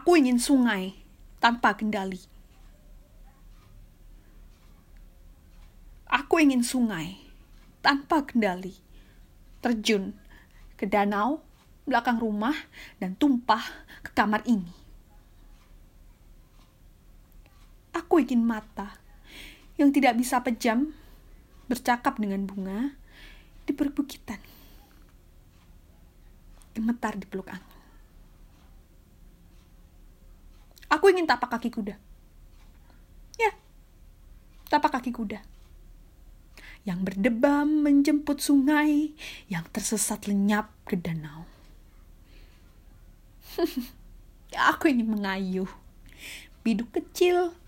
Aku ingin sungai tanpa kendali. Aku ingin sungai tanpa kendali. Terjun ke danau belakang rumah dan tumpah ke kamar ini. Aku ingin mata yang tidak bisa pejam bercakap dengan bunga di perbukitan. Gemetar di peluk angin. Aku ingin tapak kaki kuda. Ya, tapak kaki kuda. Yang berdebam menjemput sungai yang tersesat lenyap ke danau. Aku ingin mengayuh. Biduk kecil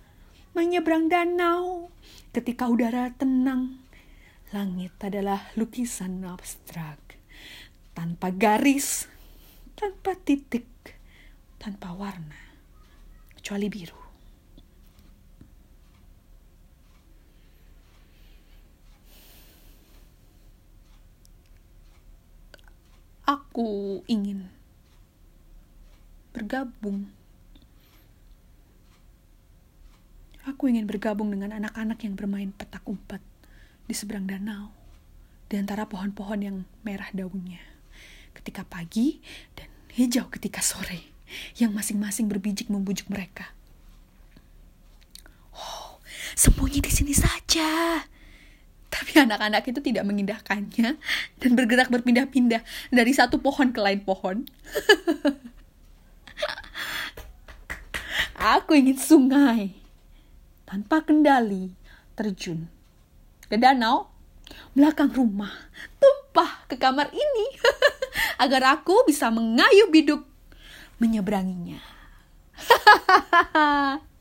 menyeberang danau ketika udara tenang. Langit adalah lukisan abstrak. Tanpa garis, tanpa titik, tanpa warna kecuali biru. Aku ingin bergabung. Aku ingin bergabung dengan anak-anak yang bermain petak umpet di seberang danau, di antara pohon-pohon yang merah daunnya, ketika pagi dan hijau ketika sore yang masing-masing berbijik membujuk mereka. Oh, sembunyi di sini saja. Tapi anak-anak itu tidak mengindahkannya dan bergerak berpindah-pindah dari satu pohon ke lain pohon. Aku ingin sungai tanpa kendali terjun ke danau belakang rumah, tumpah ke kamar ini agar aku bisa mengayuh biduk menyeberanginya.